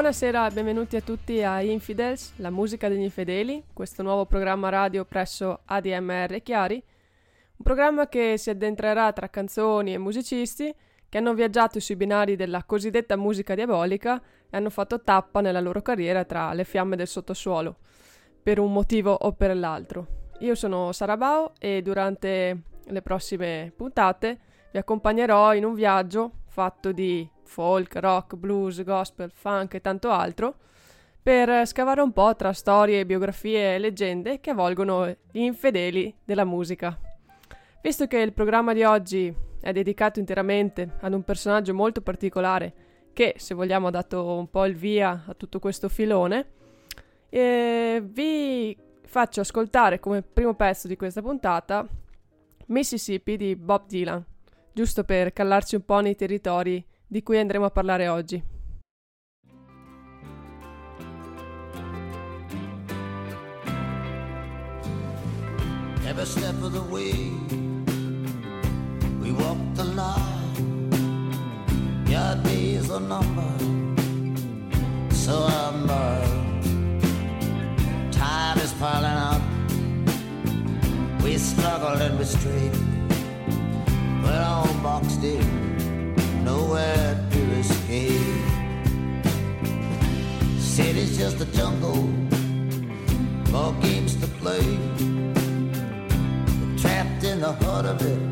Buonasera e benvenuti a tutti a Infidels, la musica degli infedeli, questo nuovo programma radio presso ADMR Chiari, un programma che si addentrerà tra canzoni e musicisti che hanno viaggiato sui binari della cosiddetta musica diabolica e hanno fatto tappa nella loro carriera tra le fiamme del sottosuolo, per un motivo o per l'altro. Io sono Sara Bao e durante le prossime puntate vi accompagnerò in un viaggio fatto di folk, rock, blues, gospel, funk e tanto altro, per scavare un po' tra storie, biografie e leggende che avvolgono gli infedeli della musica. Visto che il programma di oggi è dedicato interamente ad un personaggio molto particolare, che se vogliamo ha dato un po' il via a tutto questo filone, eh, vi faccio ascoltare come primo pezzo di questa puntata Mississippi di Bob Dylan, giusto per callarci un po' nei territori di cui andremo a parlare oggi. Every step of the way. We walk the line. Your days are numbered So am I Time is piling up. We struggled and we strayed We're all boxed in nowhere to escape. City's just a jungle, more games to play. Trapped in the heart of it,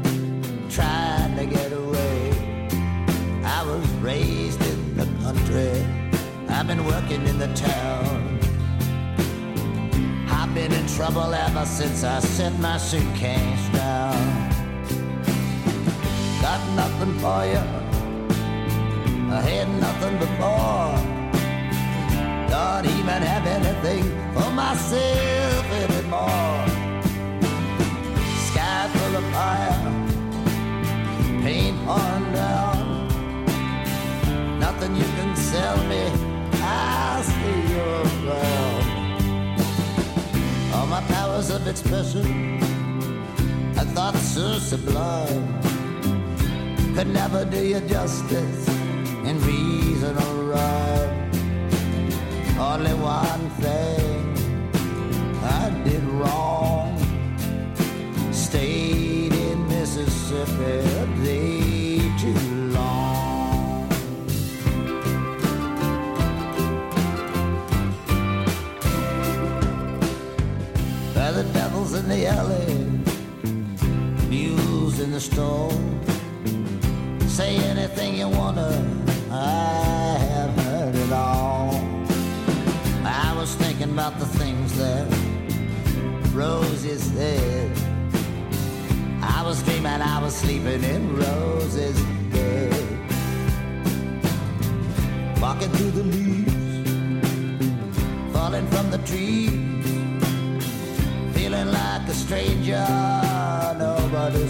trying to get away. I was raised in the country, I've been working in the town. I've been in trouble ever since I set my suitcase down. Got nothing for you I had nothing before. Don't even have anything for myself anymore. Sky full of fire, paint pouring down. Nothing you can sell me, I'll stay around. All my powers of expression, I thought so sublime, could never do you justice and reason rhyme. Only one thing I did wrong. Stayed in Mississippi a day too long. By the devils in the alley, mules in the store. Say anything you wanna I have heard it all. I was thinking about the things that Rosie said. I was dreaming I was sleeping in Rosie's bed. Walking through the leaves, falling from the trees, feeling like a stranger nobody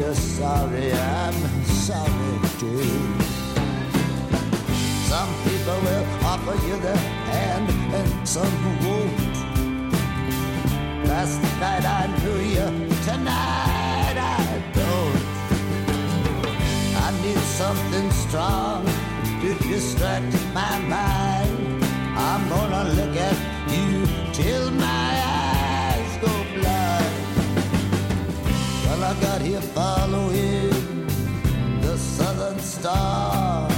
you're sorry, I'm sorry too. Some people will offer you their hand and some won't. Last night I knew you, tonight I don't. I need something strong to distract my mind. I'm gonna look at you till my I got here following the southern star.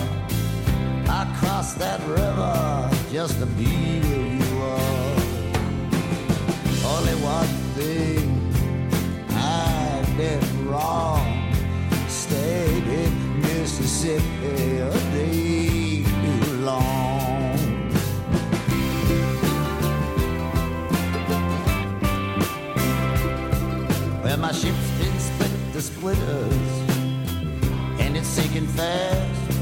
I crossed that river just to be where you are. Only one thing I did wrong. Stayed in Mississippi a day too long. My ship's splitters, and it's sinking fast.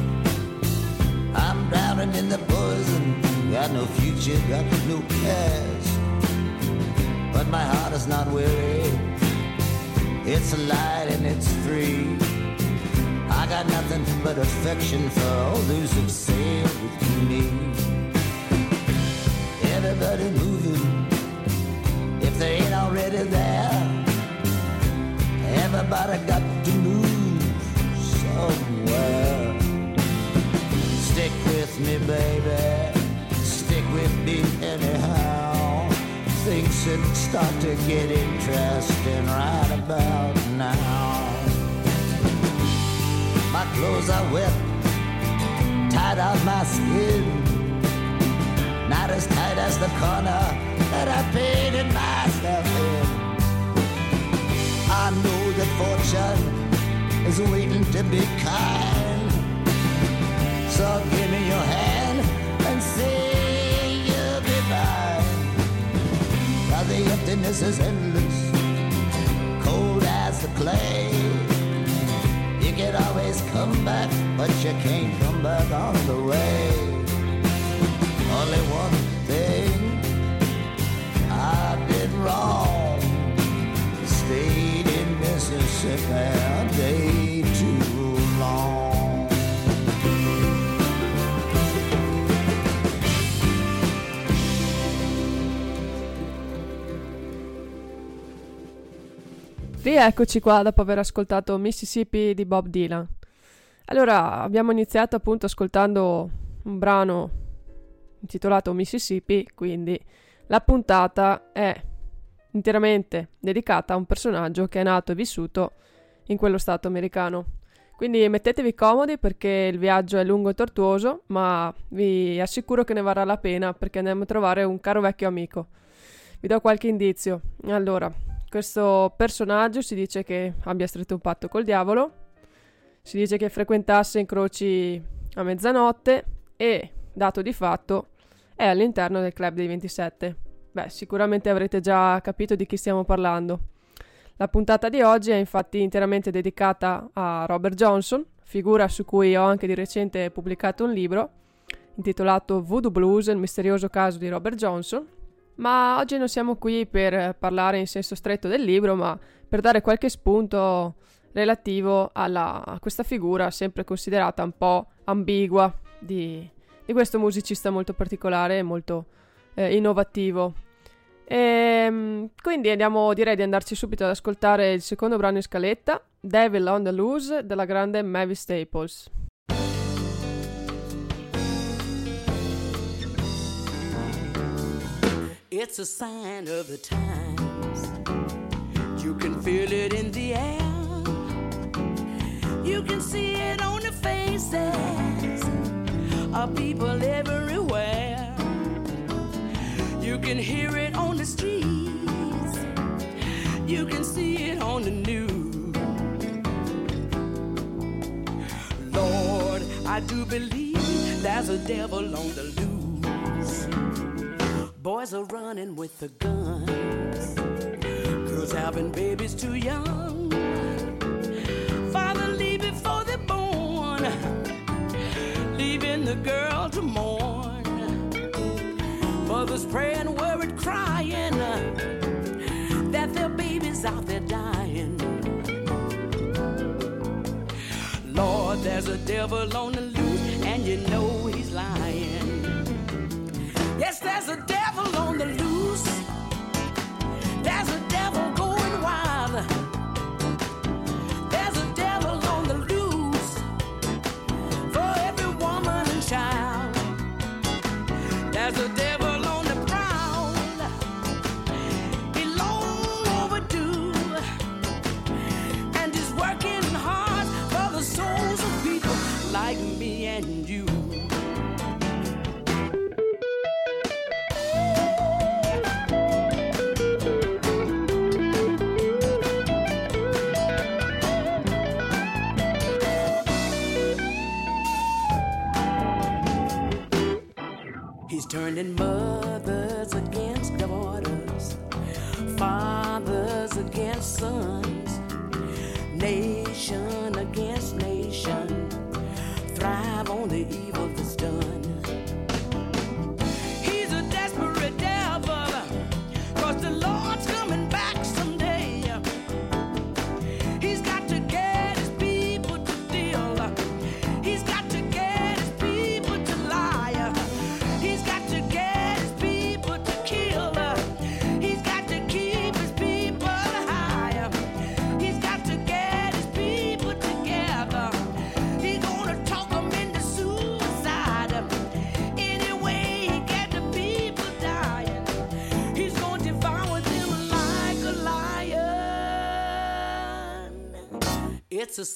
I'm drowning in the poison, got no future, got no past. But my heart is not weary, it's light and it's free. I got nothing but affection for all those who've sailed with me. Everybody moving, if they ain't already there. Everybody got to move somewhere. Stick with me, baby. Stick with me anyhow. Things should start to get interesting right about now. My clothes are wet, tied out my skin. Not as tight as the corner that I painted myself in. That fortune is waiting to be kind. So give me your hand and say you'll be mine. Now the emptiness is endless, cold as the clay. You can always come back, but you can't come back on the way. Only one thing I did wrong. Rieccoci qua dopo aver ascoltato Mississippi di Bob Dylan. Allora, abbiamo iniziato appunto ascoltando un brano intitolato Mississippi, quindi la puntata è interamente dedicata a un personaggio che è nato e vissuto in quello stato americano. Quindi mettetevi comodi perché il viaggio è lungo e tortuoso, ma vi assicuro che ne varrà la pena perché andiamo a trovare un caro vecchio amico. Vi do qualche indizio. Allora, questo personaggio si dice che abbia stretto un patto col diavolo, si dice che frequentasse incroci a mezzanotte e, dato di fatto, è all'interno del club dei 27. Beh, sicuramente avrete già capito di chi stiamo parlando. La puntata di oggi è infatti interamente dedicata a Robert Johnson, figura su cui ho anche di recente pubblicato un libro intitolato Voodoo Blues, il misterioso caso di Robert Johnson. Ma oggi non siamo qui per parlare in senso stretto del libro, ma per dare qualche spunto relativo alla, a questa figura sempre considerata un po' ambigua di, di questo musicista molto particolare e molto eh, innovativo. E, ehm, quindi andiamo, direi di andarci subito ad ascoltare il secondo brano in scaletta, Devil on the Loose della grande Mavis Staples. It's a sign of the times. You can feel it in the air. You can see it on the faces of people everywhere. You can hear it on the streets. You can see it on the news. Lord, I do believe there's a devil on the loose. Boys are running with the guns. Girls having babies too young. Father leave before they're born. Leaving the girl to mourn. Mothers praying, worried, crying that their babies out there dying. Lord, there's a devil on the loose, and you know he's lying. Yes, there's a devil on the loose. There's a devil going wild. And mother. It's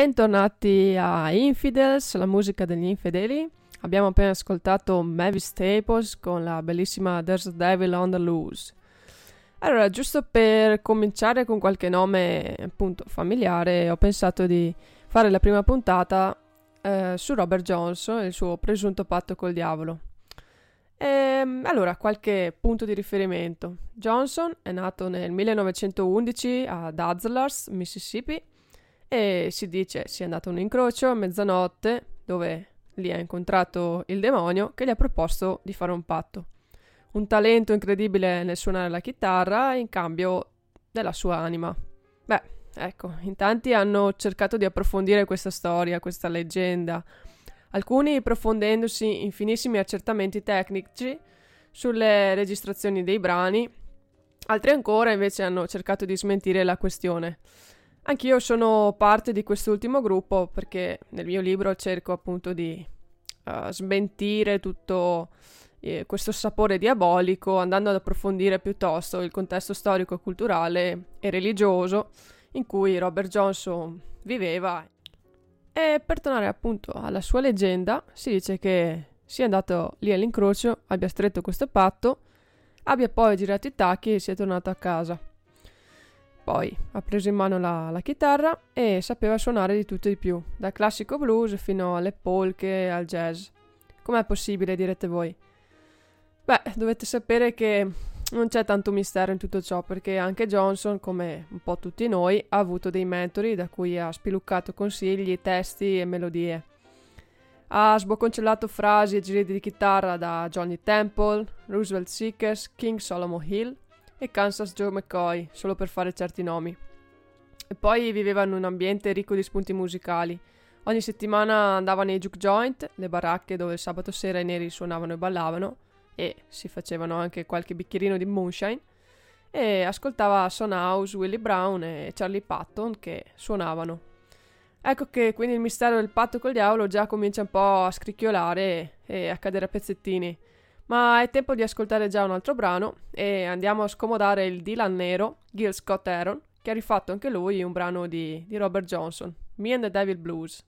Bentornati a Infidels, la musica degli infedeli. Abbiamo appena ascoltato Mavis Staples con la bellissima There's a Devil on the Loose. Allora, giusto per cominciare con qualche nome appunto familiare, ho pensato di fare la prima puntata eh, su Robert Johnson e il suo presunto patto col diavolo. Ehm, allora, qualche punto di riferimento. Johnson è nato nel 1911 a Dazzlers, Mississippi, e si dice sia andato a un incrocio a mezzanotte dove lì ha incontrato il demonio che gli ha proposto di fare un patto. Un talento incredibile nel suonare la chitarra in cambio della sua anima. Beh, ecco, in tanti hanno cercato di approfondire questa storia, questa leggenda, alcuni approfondendosi in finissimi accertamenti tecnici sulle registrazioni dei brani, altri ancora invece hanno cercato di smentire la questione. Anch'io sono parte di quest'ultimo gruppo perché nel mio libro cerco appunto di uh, smentire tutto eh, questo sapore diabolico andando ad approfondire piuttosto il contesto storico, culturale e religioso in cui Robert Johnson viveva. E per tornare appunto alla sua leggenda, si dice che sia andato lì all'incrocio, abbia stretto questo patto, abbia poi girato i tacchi e sia tornato a casa. Poi ha preso in mano la, la, chitarra e sapeva suonare di tutto e di più, dal classico blues fino alle polche al jazz. Com'è possibile, direte voi? Beh, dovete sapere che non c'è tanto mistero in tutto ciò, perché anche Johnson, come un po' tutti noi, ha avuto dei mentori da cui ha spiluccato consigli, testi e melodie. Ha sbocconcellato frasi e giri di chitarra da Johnny Temple, Roosevelt Seekers, King Solomon Hill e Kansas Joe McCoy, solo per fare certi nomi. E poi viveva in un ambiente ricco di spunti musicali. Ogni settimana andava nei juke joint, le baracche dove il sabato sera i neri suonavano e ballavano, e si facevano anche qualche bicchierino di moonshine, e ascoltava Son House, Willie Brown e Charlie Patton che suonavano. Ecco che quindi il mistero del patto col diavolo già comincia un po' a scricchiolare e a cadere a pezzettini. Ma è tempo di ascoltare già un altro brano e andiamo a scomodare il Dylan nero, Gil Scott Aaron, che ha rifatto anche lui un brano di, di Robert Johnson, Me and the Devil Blues.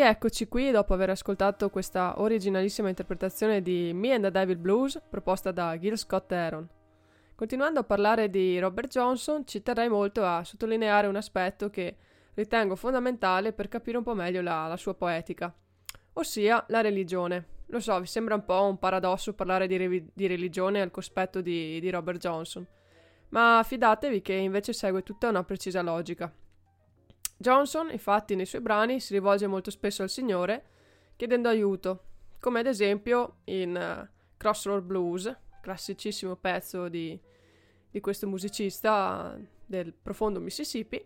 Rieccoci qui dopo aver ascoltato questa originalissima interpretazione di Me and the Devil Blues proposta da Gil Scott Heron. Continuando a parlare di Robert Johnson, ci terrei molto a sottolineare un aspetto che ritengo fondamentale per capire un po' meglio la, la sua poetica, ossia la religione. Lo so, vi sembra un po' un paradosso parlare di, revi- di religione al cospetto di, di Robert Johnson, ma fidatevi che invece segue tutta una precisa logica. Johnson, infatti, nei suoi brani si rivolge molto spesso al Signore chiedendo aiuto, come ad esempio in uh, Crossroad Blues, classicissimo pezzo di, di questo musicista del profondo Mississippi.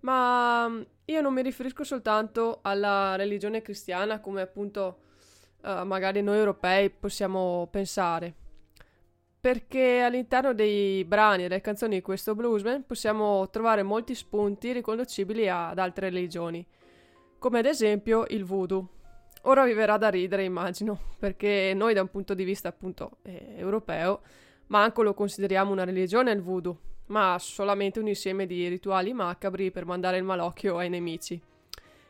Ma mm, io non mi riferisco soltanto alla religione cristiana come appunto uh, magari noi europei possiamo pensare perché all'interno dei brani e delle canzoni di questo bluesman possiamo trovare molti spunti riconducibili ad altre religioni, come ad esempio il voodoo. Ora vi verrà da ridere, immagino, perché noi da un punto di vista appunto eh, europeo, manco lo consideriamo una religione il voodoo, ma solamente un insieme di rituali macabri per mandare il malocchio ai nemici.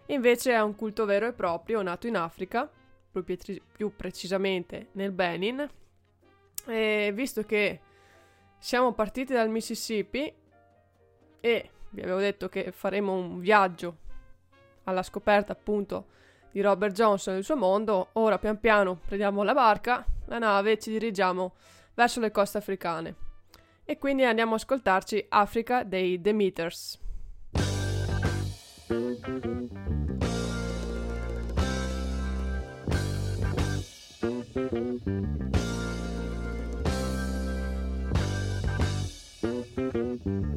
Invece è un culto vero e proprio nato in Africa, più, più precisamente nel Benin, e visto che siamo partiti dal Mississippi e vi avevo detto che faremo un viaggio alla scoperta appunto di Robert Johnson e il suo mondo, ora pian piano prendiamo la barca, la nave e ci dirigiamo verso le coste africane. E quindi andiamo a ascoltarci Africa dei Demeters. thank you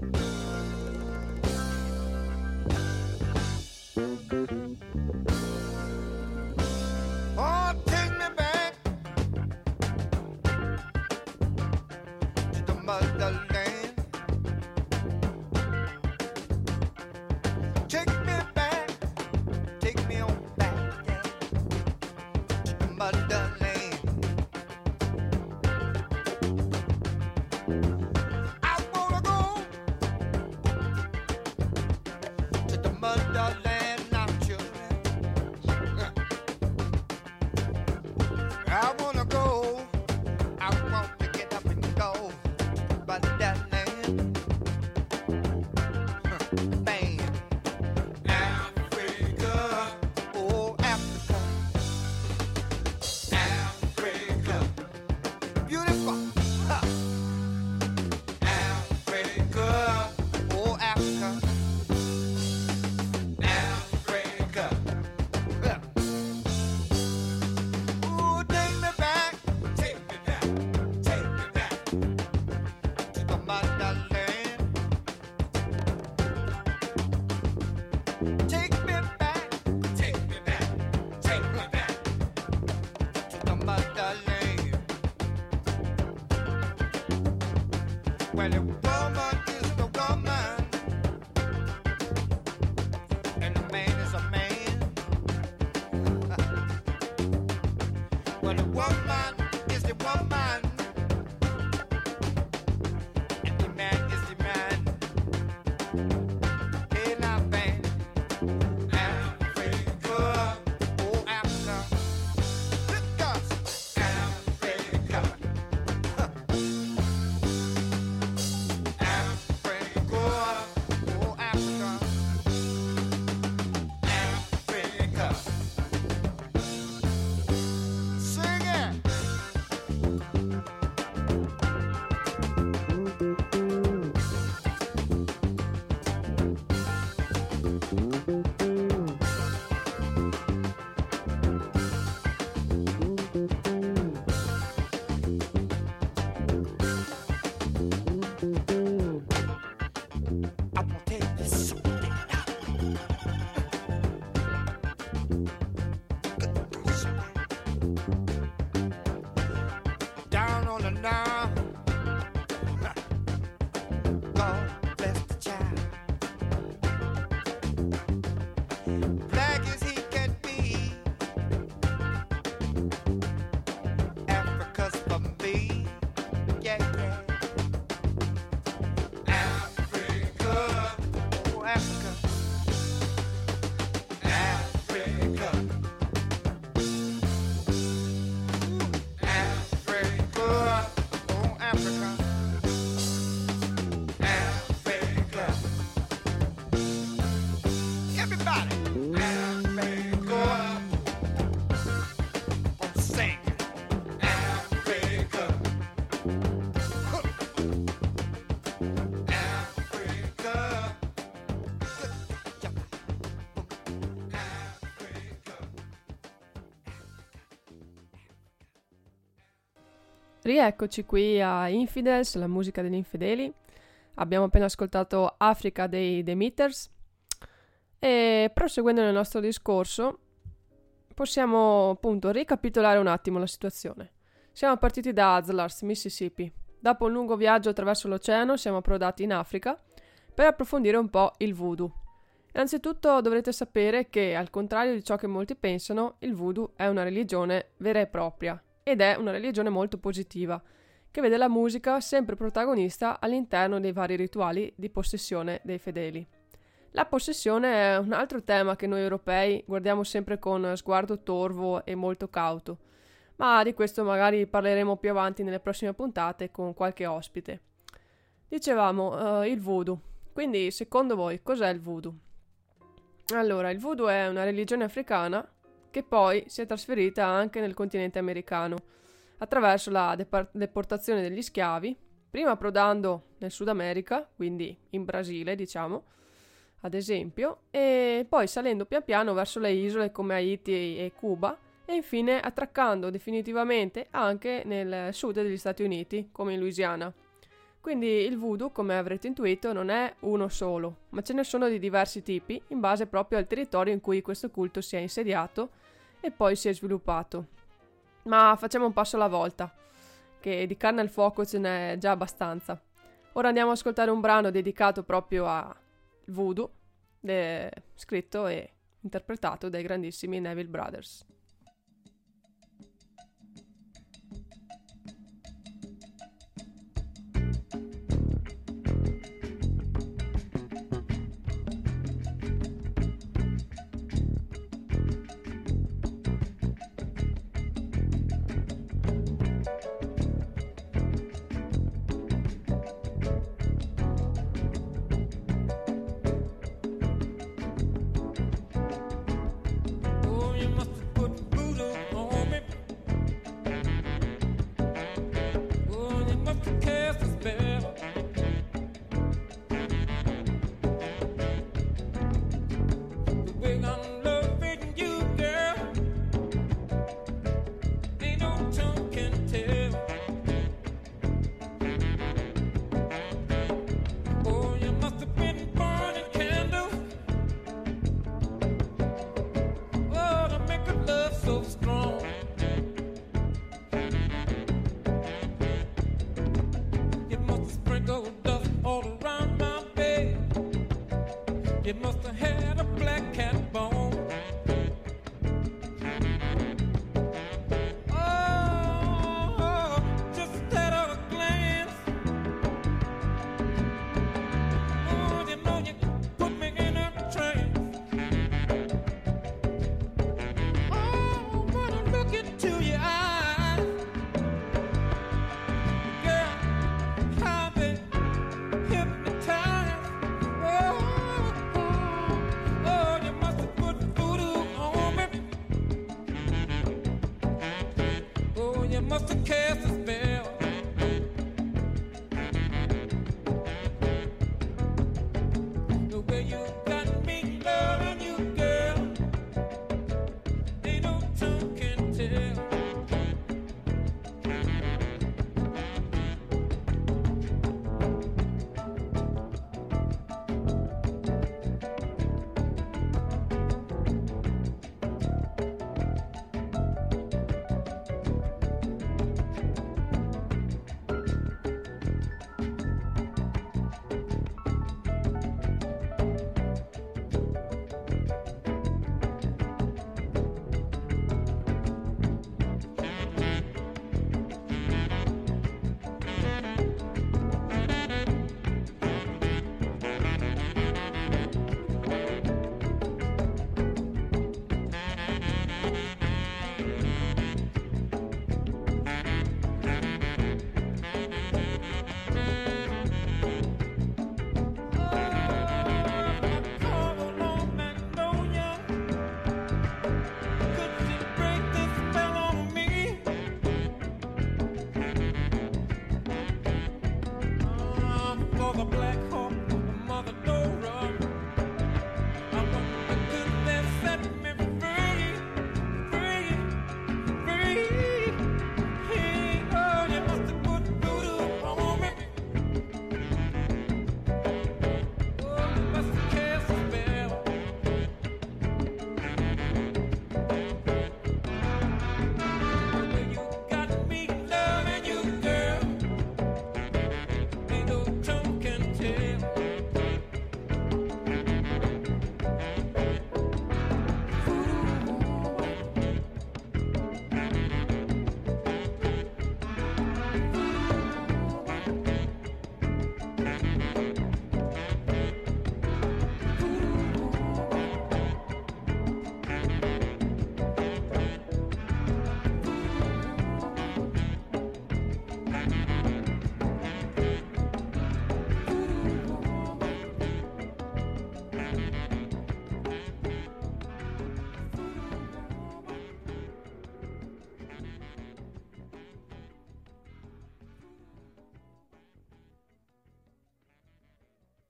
Rieccoci qui a Infidels, la musica degli infedeli. Abbiamo appena ascoltato Africa dei Demeters e proseguendo nel nostro discorso possiamo appunto ricapitolare un attimo la situazione. Siamo partiti da Azlars, Mississippi. Dopo un lungo viaggio attraverso l'oceano siamo approdati in Africa per approfondire un po' il voodoo. Innanzitutto dovrete sapere che, al contrario di ciò che molti pensano, il voodoo è una religione vera e propria ed è una religione molto positiva, che vede la musica sempre protagonista all'interno dei vari rituali di possessione dei fedeli. La possessione è un altro tema che noi europei guardiamo sempre con sguardo torvo e molto cauto, ma di questo magari parleremo più avanti nelle prossime puntate con qualche ospite. Dicevamo eh, il voodoo. Quindi, secondo voi, cos'è il voodoo? Allora, il voodoo è una religione africana che poi si è trasferita anche nel continente americano attraverso la depar- deportazione degli schiavi, prima approdando nel Sud America, quindi in Brasile, diciamo, ad esempio, e poi salendo pian piano verso le isole come Haiti e Cuba e infine attraccando definitivamente anche nel sud degli Stati Uniti, come in Louisiana. Quindi il voodoo, come avrete intuito, non è uno solo, ma ce ne sono di diversi tipi in base proprio al territorio in cui questo culto si è insediato e poi si è sviluppato. Ma facciamo un passo alla volta, che di carne al fuoco ce n'è già abbastanza. Ora andiamo ad ascoltare un brano dedicato proprio a voodoo, de- scritto e interpretato dai grandissimi Neville Brothers.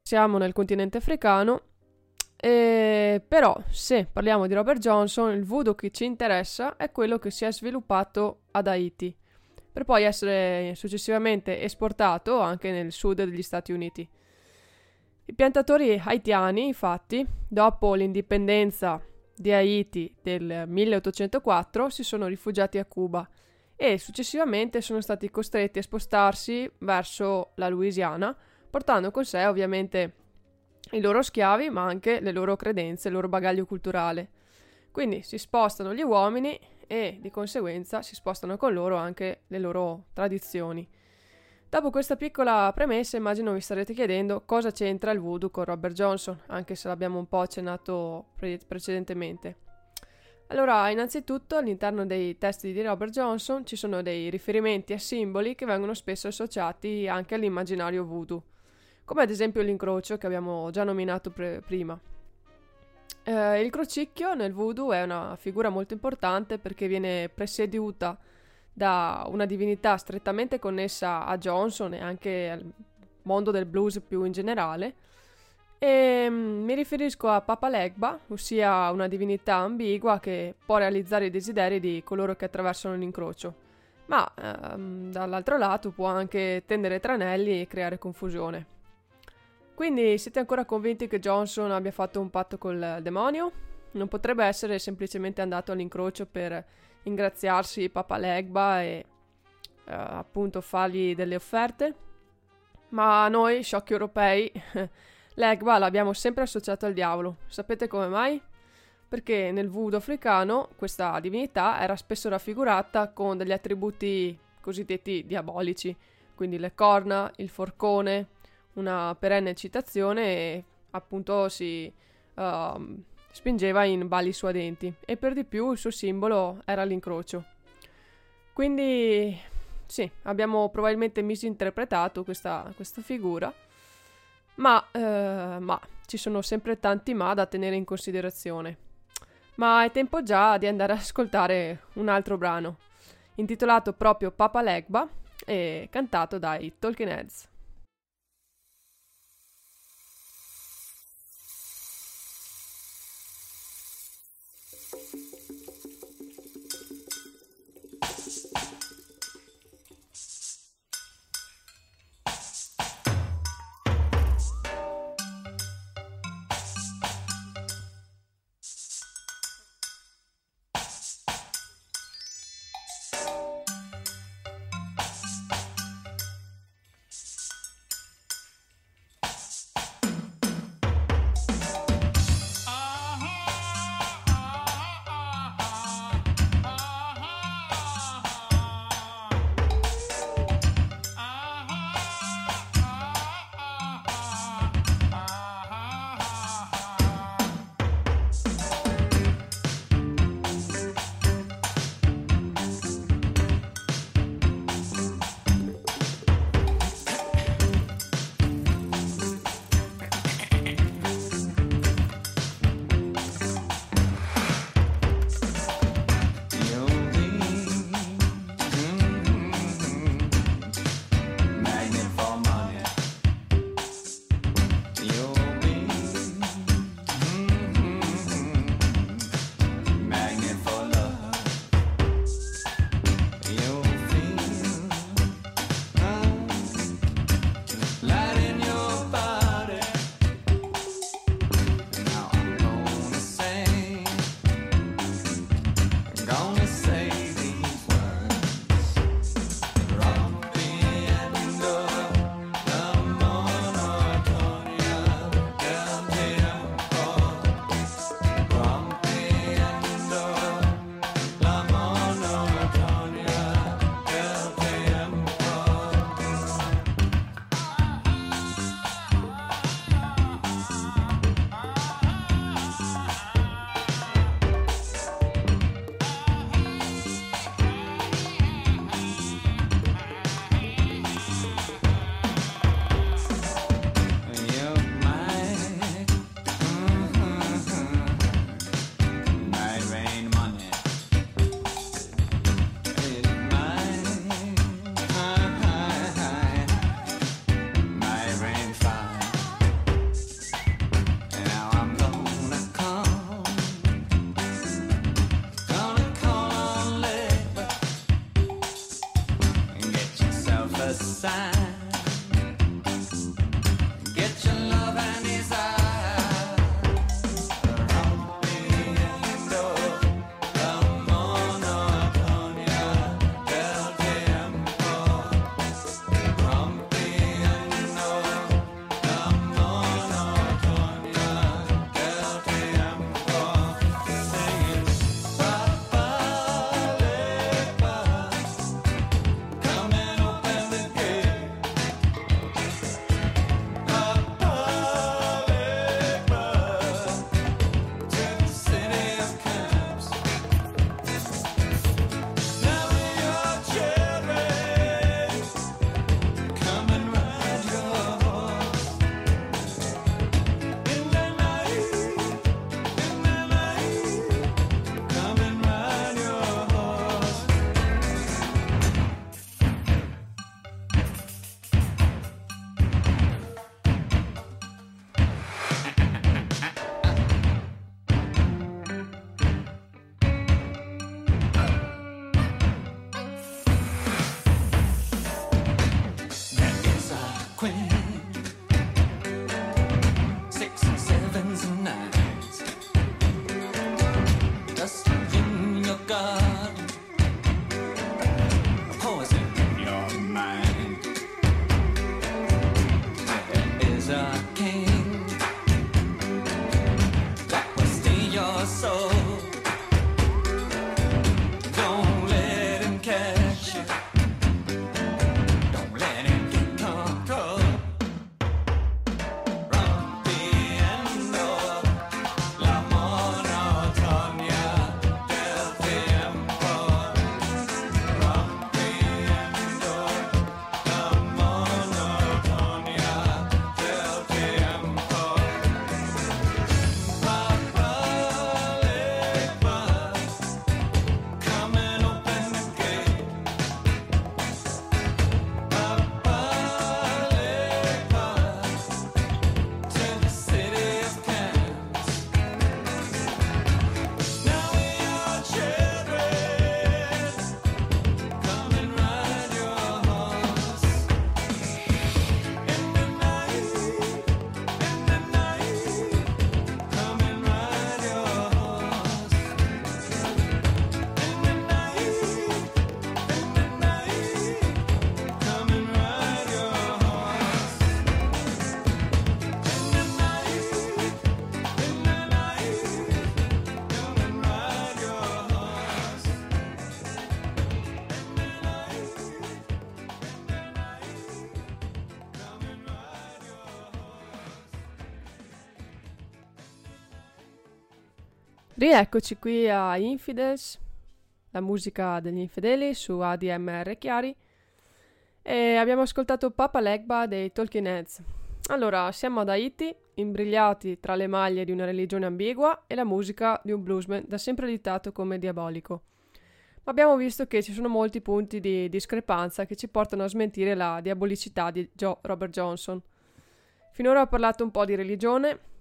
Siamo nel continente africano, e però se parliamo di Robert Johnson, il voodoo che ci interessa è quello che si è sviluppato ad Haiti, per poi essere successivamente esportato anche nel sud degli Stati Uniti. I piantatori haitiani, infatti, dopo l'indipendenza di Haiti del 1804, si sono rifugiati a Cuba e successivamente sono stati costretti a spostarsi verso la Louisiana, portando con sé ovviamente i loro schiavi, ma anche le loro credenze, il loro bagaglio culturale. Quindi si spostano gli uomini e di conseguenza si spostano con loro anche le loro tradizioni. Dopo questa piccola premessa, immagino vi starete chiedendo cosa c'entra il voodoo con Robert Johnson, anche se l'abbiamo un po' accennato pre- precedentemente. Allora, innanzitutto all'interno dei testi di Robert Johnson ci sono dei riferimenti a simboli che vengono spesso associati anche all'immaginario voodoo, come ad esempio l'incrocio che abbiamo già nominato pre- prima. Eh, il crocicchio nel voodoo è una figura molto importante perché viene presieduta da una divinità strettamente connessa a Johnson e anche al mondo del blues più in generale. E mm, mi riferisco a Papa Legba, ossia una divinità ambigua che può realizzare i desideri di coloro che attraversano l'incrocio, ma ehm, dall'altro lato può anche tendere tranelli e creare confusione. Quindi siete ancora convinti che Johnson abbia fatto un patto col demonio? Non potrebbe essere semplicemente andato all'incrocio per ingraziarsi Papa Legba e eh, appunto fargli delle offerte? Ma noi, sciocchi europei, L'Egba l'abbiamo sempre associato al diavolo. Sapete come mai? Perché nel voodoo africano questa divinità era spesso raffigurata con degli attributi cosiddetti diabolici, quindi le corna, il forcone, una perenne citazione e appunto si uh, spingeva in balli suadenti e per di più il suo simbolo era l'incrocio. Quindi sì, abbiamo probabilmente misinterpretato questa, questa figura, ma, eh, ma ci sono sempre tanti ma da tenere in considerazione. Ma è tempo già di andare ad ascoltare un altro brano, intitolato proprio Papa Legba e cantato dai Talking Heads. Rieccoci qui a Infidels, la musica degli infedeli su ADMR Chiari e abbiamo ascoltato Papa Legba dei Talking Heads. Allora, siamo ad Haiti, imbrigliati tra le maglie di una religione ambigua e la musica di un bluesman da sempre additato come diabolico. Ma abbiamo visto che ci sono molti punti di discrepanza che ci portano a smentire la diabolicità di Joe Robert Johnson. Finora ho parlato un po' di religione,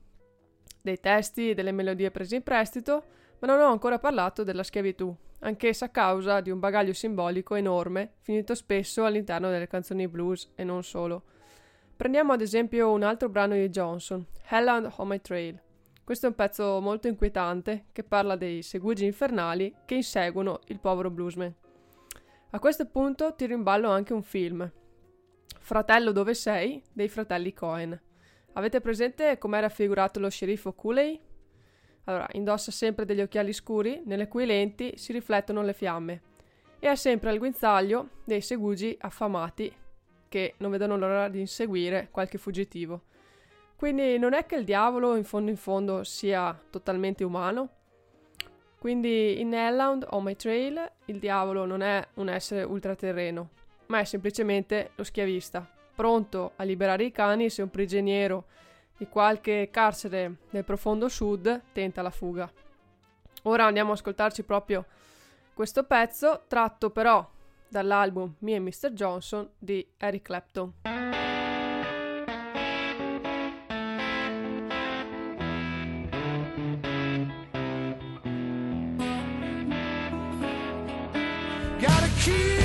dei testi e delle melodie prese in prestito, ma non ho ancora parlato della schiavitù, anch'essa a causa di un bagaglio simbolico enorme, finito spesso all'interno delle canzoni blues e non solo. Prendiamo ad esempio un altro brano di Johnson, Hell on My Trail. Questo è un pezzo molto inquietante che parla dei segugi infernali che inseguono il povero bluesman. A questo punto tiro in ballo anche un film, Fratello dove sei? dei fratelli Cohen. Avete presente com'è raffigurato lo sceriffo Cooley? Allora, indossa sempre degli occhiali scuri, nelle cui lenti si riflettono le fiamme, e ha sempre al guinzaglio dei segugi affamati che non vedono l'ora di inseguire qualche fuggitivo. Quindi non è che il diavolo in fondo in fondo sia totalmente umano? Quindi in Hellhound on My Trail il diavolo non è un essere ultraterreno, ma è semplicemente lo schiavista, pronto a liberare i cani se un prigioniero di qualche carcere nel profondo sud tenta la fuga. Ora andiamo ad ascoltarci proprio questo pezzo, tratto però dall'album Me e Mr. Johnson di Eric Clapton. Keep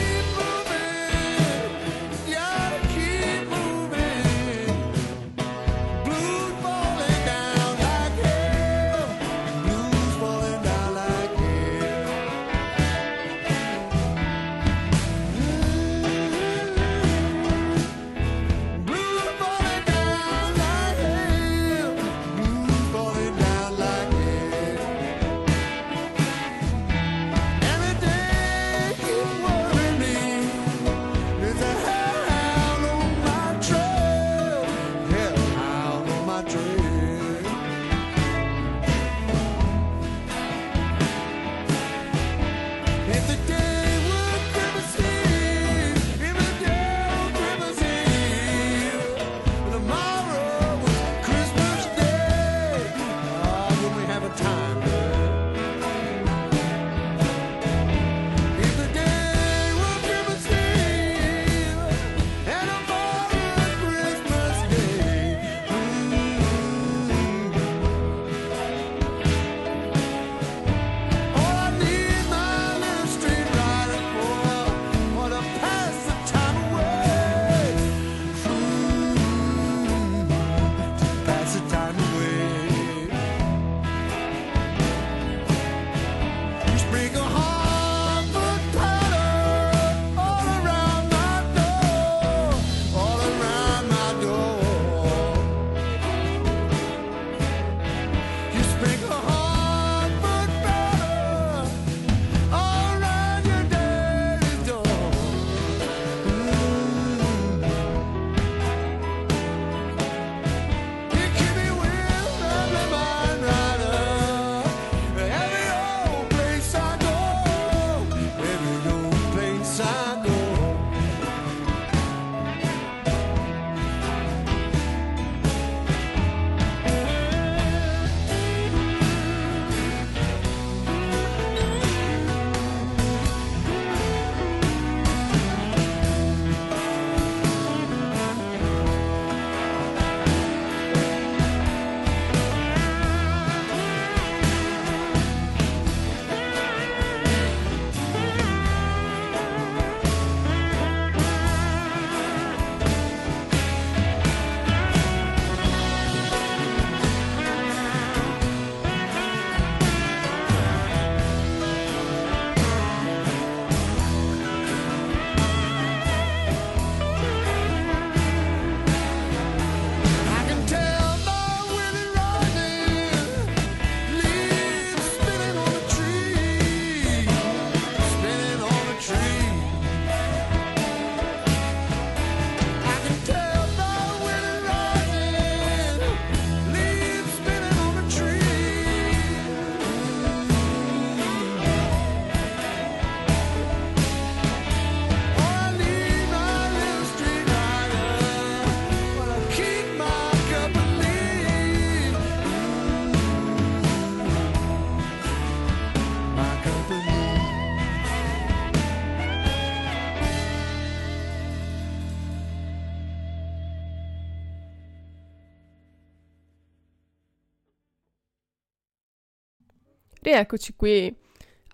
Rieccoci qui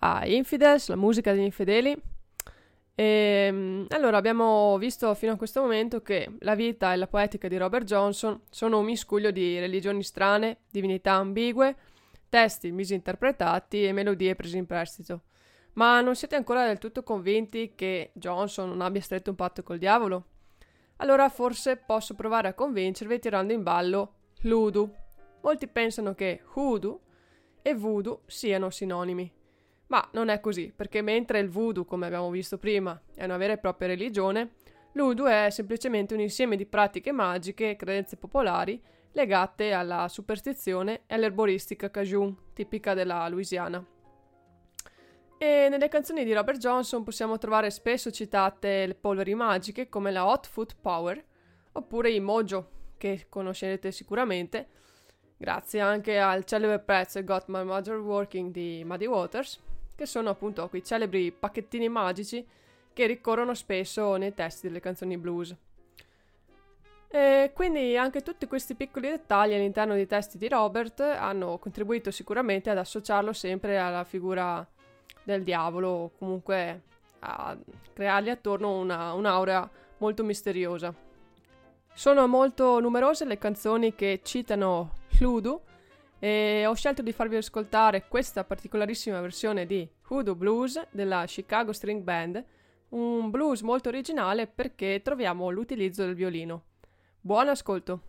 a Infidels, la musica degli infedeli. E, allora, abbiamo visto fino a questo momento che la vita e la poetica di Robert Johnson sono un miscuglio di religioni strane, divinità ambigue, testi misinterpretati e melodie prese in prestito. Ma non siete ancora del tutto convinti che Johnson non abbia stretto un patto col diavolo? Allora forse posso provare a convincervi tirando in ballo l'Udu. Molti pensano che Hoodoo e Voodoo siano sinonimi. Ma non è così, perché mentre il voodoo, come abbiamo visto prima, è una vera e propria religione, l'udu è semplicemente un insieme di pratiche magiche e credenze popolari legate alla superstizione e all'erboristica cajun, tipica della Louisiana. E nelle canzoni di Robert Johnson possiamo trovare spesso citate le polveri magiche come la Hot Foot Power oppure i Mojo, che conoscerete sicuramente, grazie anche al celebre pezzo Got My Mother Working di Muddy Waters, che sono appunto quei celebri pacchettini magici che ricorrono spesso nei testi delle canzoni blues. E quindi anche tutti questi piccoli dettagli all'interno dei testi di Robert hanno contribuito sicuramente ad associarlo sempre alla figura del diavolo o comunque a creargli attorno una, un'aurea molto misteriosa. Sono molto numerose le canzoni che citano Ludu e ho scelto di farvi ascoltare questa particolarissima versione di Hoodoo Blues della Chicago String Band, un blues molto originale perché troviamo l'utilizzo del violino. Buon ascolto!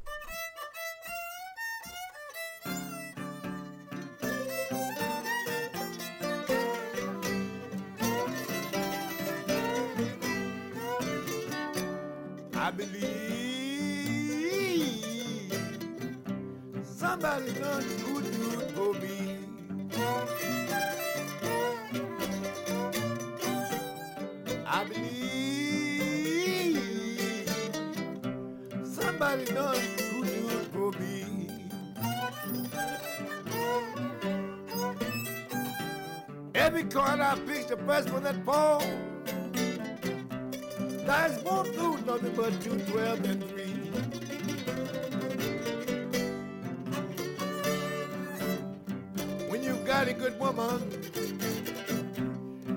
Every card I pick, the first one that falls. Dice won't do nothing but two, twelve, and three. When you got a good woman,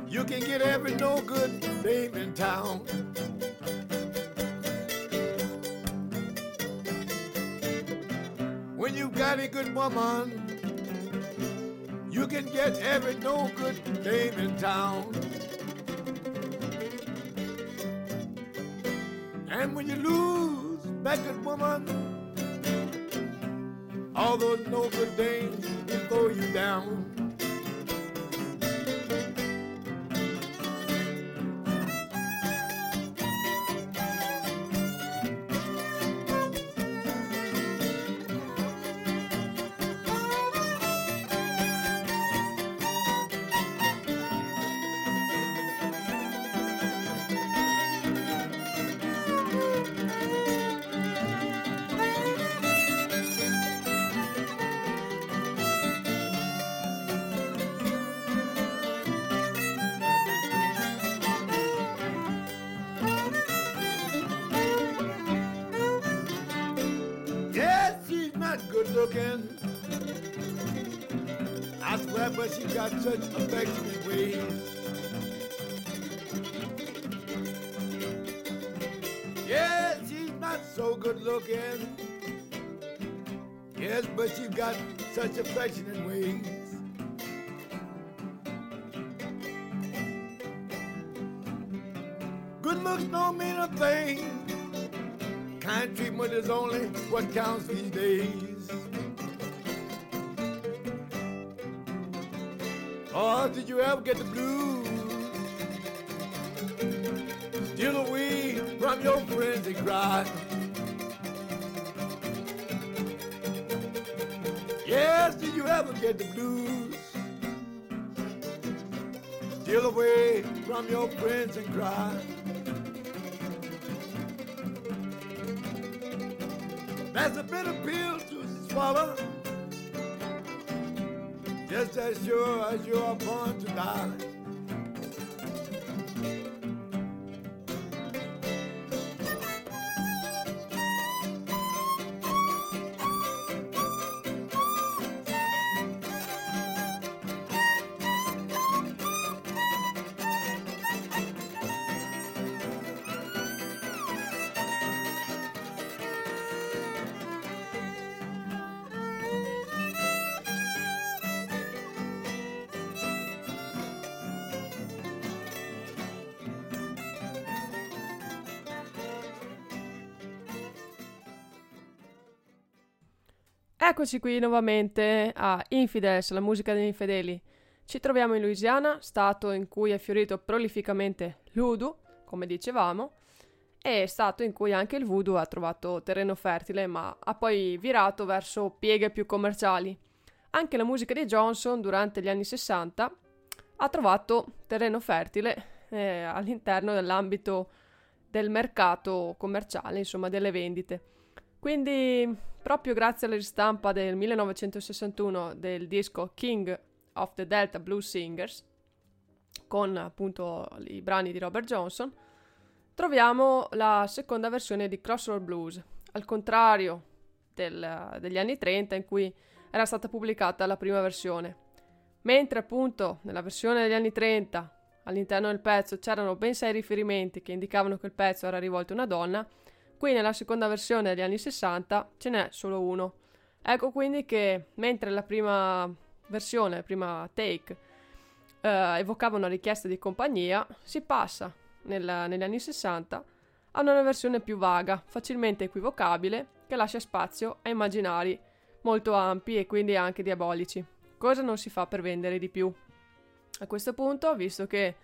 you can get every no good dame in town. When you got a good woman, can get every no good dame in town. And when you lose that good woman, all those no good dames Yes, she's not so good looking. Yes, but she's got such affectionate ways. Good looks don't mean a thing. Kind treatment is only what counts these days. Or did you ever get the blues? Steal away from your friends and cry. Yes, did you ever get the blues? Steal away from your friends and cry. That's a bitter pill to swallow. Just as sure as you are born to die. Eccoci qui nuovamente a Infidels, la musica degli infedeli. Ci troviamo in Louisiana, stato in cui è fiorito prolificamente l'udu, come dicevamo, e stato in cui anche il voodoo ha trovato terreno fertile, ma ha poi virato verso pieghe più commerciali. Anche la musica di Johnson durante gli anni 60 ha trovato terreno fertile eh, all'interno dell'ambito del mercato commerciale, insomma delle vendite. Quindi, proprio grazie alla ristampa del 1961 del disco King of the Delta Blues Singers, con appunto i brani di Robert Johnson, troviamo la seconda versione di Crossroad Blues, al contrario del, degli anni 30 in cui era stata pubblicata la prima versione. Mentre appunto nella versione degli anni 30 all'interno del pezzo c'erano ben sei riferimenti che indicavano che il pezzo era rivolto a una donna, qui nella seconda versione degli anni 60 ce n'è solo uno. Ecco quindi che mentre la prima versione, la prima take, eh, evocava una richiesta di compagnia, si passa nella, negli anni 60 a una versione più vaga, facilmente equivocabile, che lascia spazio a immaginari molto ampi e quindi anche diabolici. Cosa non si fa per vendere di più? A questo punto, visto che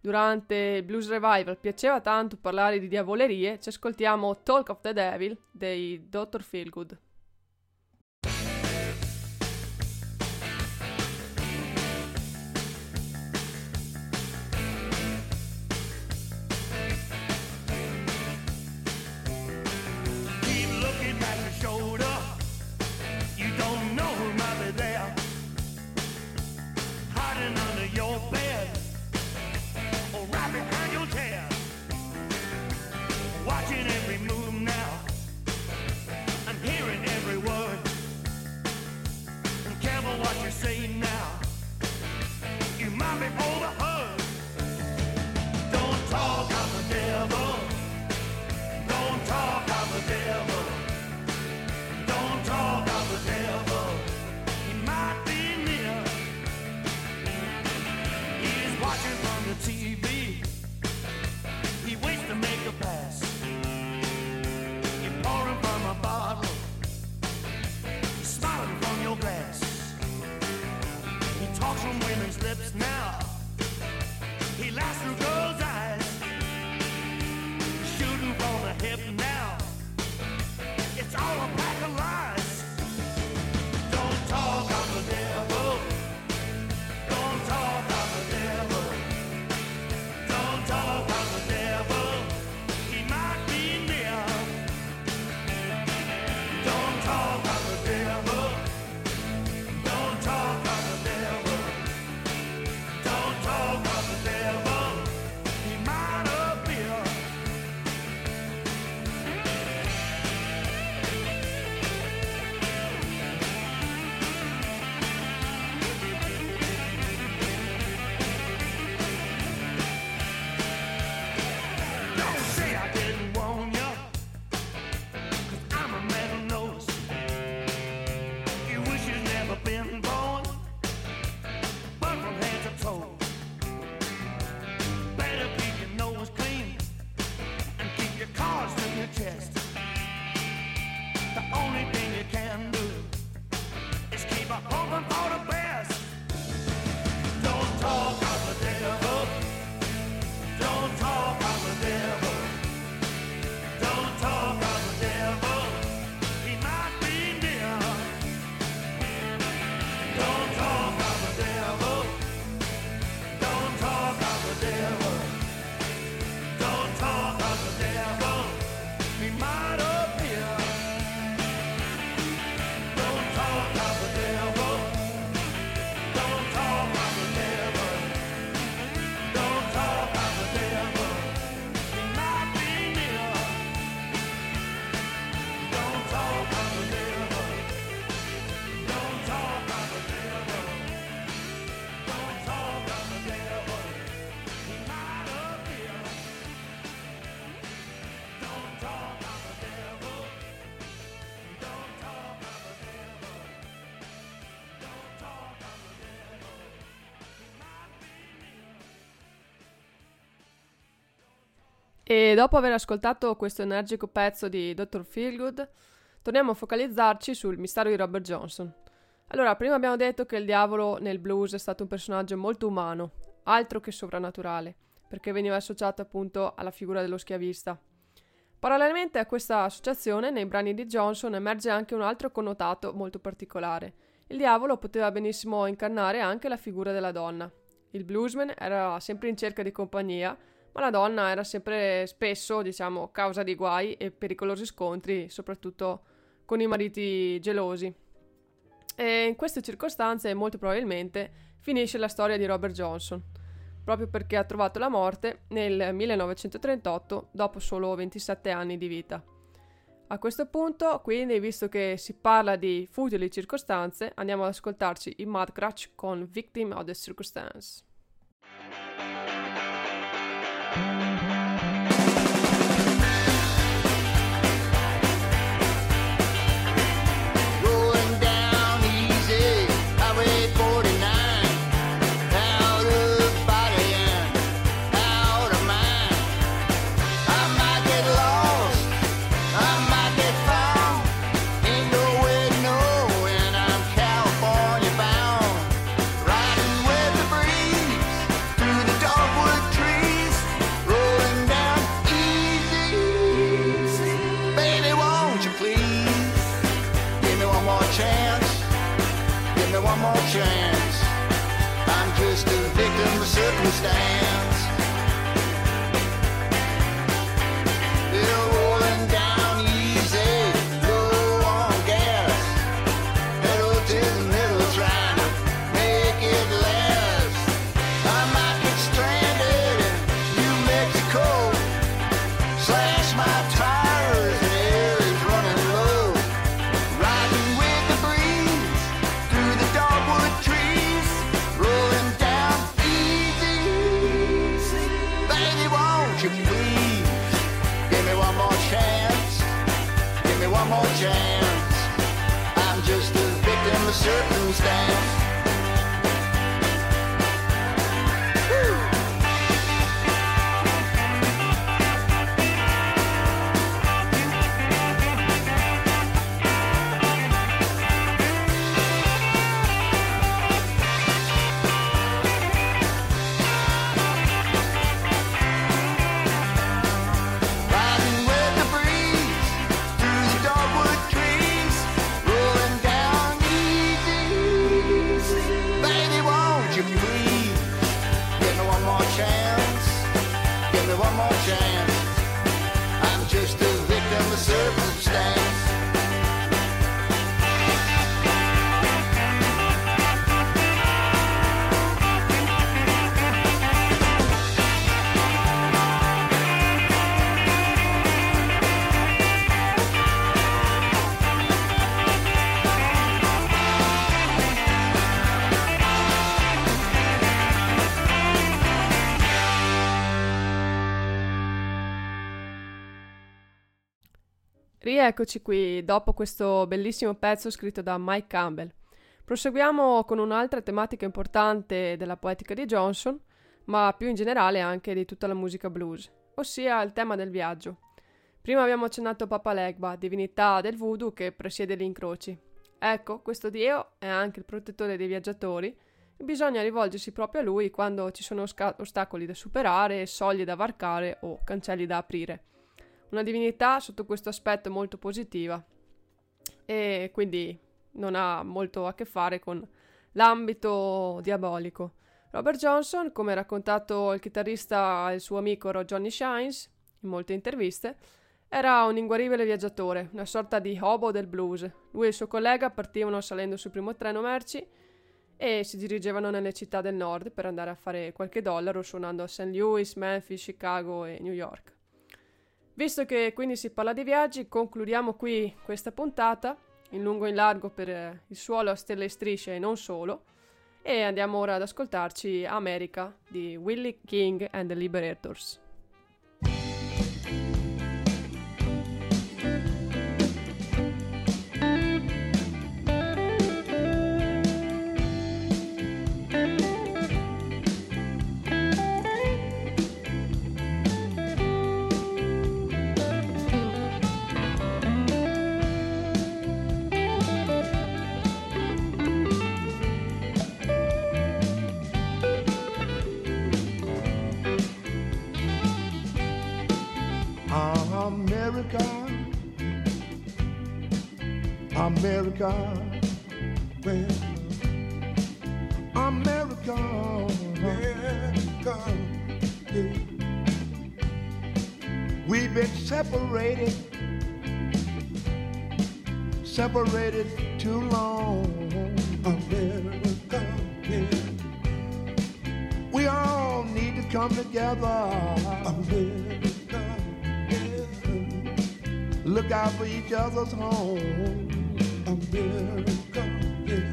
durante il Blues Revival piaceva tanto parlare di diavolerie, ci ascoltiamo Talk of the Devil dei Dr. Feelgood. you go. E dopo aver ascoltato questo energico pezzo di Dr. Feelgood, torniamo a focalizzarci sul mistero di Robert Johnson. Allora, prima abbiamo detto che il diavolo nel blues è stato un personaggio molto umano, altro che sovrannaturale, perché veniva associato appunto alla figura dello schiavista. Parallelamente a questa associazione, nei brani di Johnson emerge anche un altro connotato molto particolare. Il diavolo poteva benissimo incarnare anche la figura della donna. Il bluesman era sempre in cerca di compagnia, ma la donna era sempre spesso, diciamo, causa di guai e pericolosi scontri, soprattutto con i mariti gelosi. E in queste circostanze, molto probabilmente, finisce la storia di Robert Johnson proprio perché ha trovato la morte nel 1938 dopo solo 27 anni di vita. A questo punto, quindi, visto che si parla di futili circostanze, andiamo ad ascoltarci i Mudcrutch con Victim of the Circumstance. Bye. Circumstance. Rieccoci qui dopo questo bellissimo pezzo scritto da Mike Campbell. Proseguiamo con un'altra tematica importante della poetica di Johnson, ma più in generale anche di tutta la musica blues, ossia il tema del viaggio. Prima abbiamo accennato Papa Legba, divinità del voodoo che presiede gli incroci. Ecco, questo dio è anche il protettore dei viaggiatori e bisogna rivolgersi proprio a lui quando ci sono osca- ostacoli da superare, soglie da varcare o cancelli da aprire. Una divinità sotto questo aspetto molto positiva e quindi non ha molto a che fare con l'ambito diabolico. Robert Johnson, come ha raccontato il chitarrista il suo amico Johnny Shines in molte interviste, era un inguaribile viaggiatore, una sorta di hobo del blues. Lui e il suo collega partivano salendo sul primo treno merci e si dirigevano nelle città del nord per andare a fare qualche dollaro suonando a St. Louis, Memphis, Chicago e New York. Visto che quindi si parla di viaggi, concludiamo qui questa puntata, in lungo e in largo per eh, il suolo a stelle e strisce e non solo, e andiamo ora ad ascoltarci America di Willie King and the Liberators. America, America, well, America, America. Yeah. We've been separated, separated too long, America. Yeah. We all need to come together, America. Look out for each other's home. America. Yeah.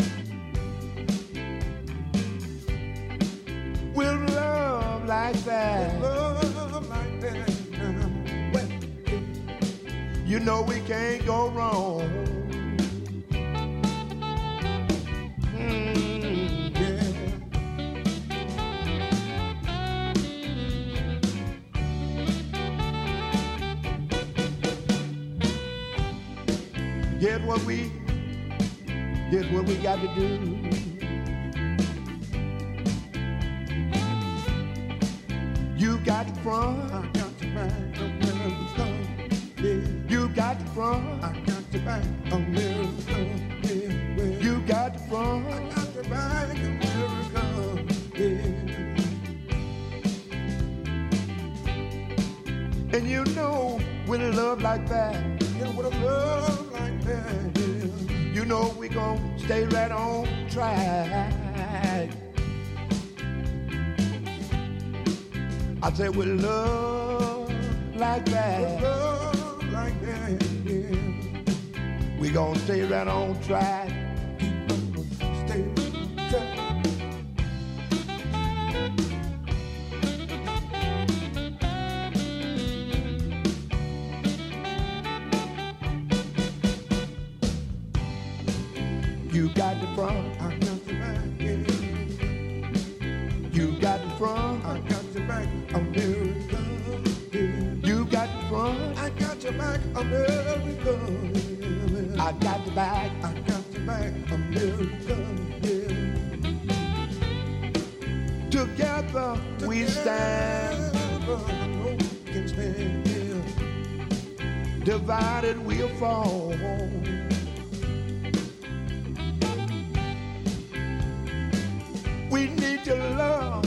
With love like that. love like that. Well, you know we can't go wrong. Get what we, get what we got to do. I say with love like that, with love like that, yeah, we gon' stay right on track. Got the back, I got the back. America. Yeah. Together, we stand. Divided we'll fall. We need to love.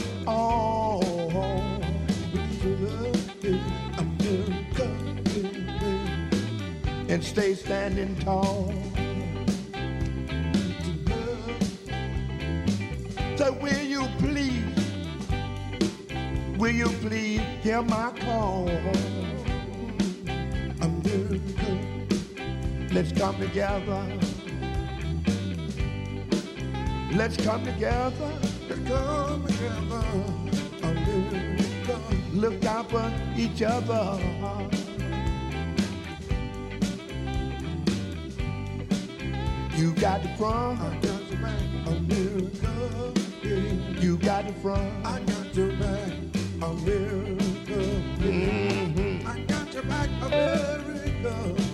And stay standing tall. So will you please, will you please hear my call? America, let's come together. Let's come together. Let's come together. America. Look out for each other. You got the front. I got the back. America. Yeah. You got the front. I got your back. America. Yeah. I got your back. America.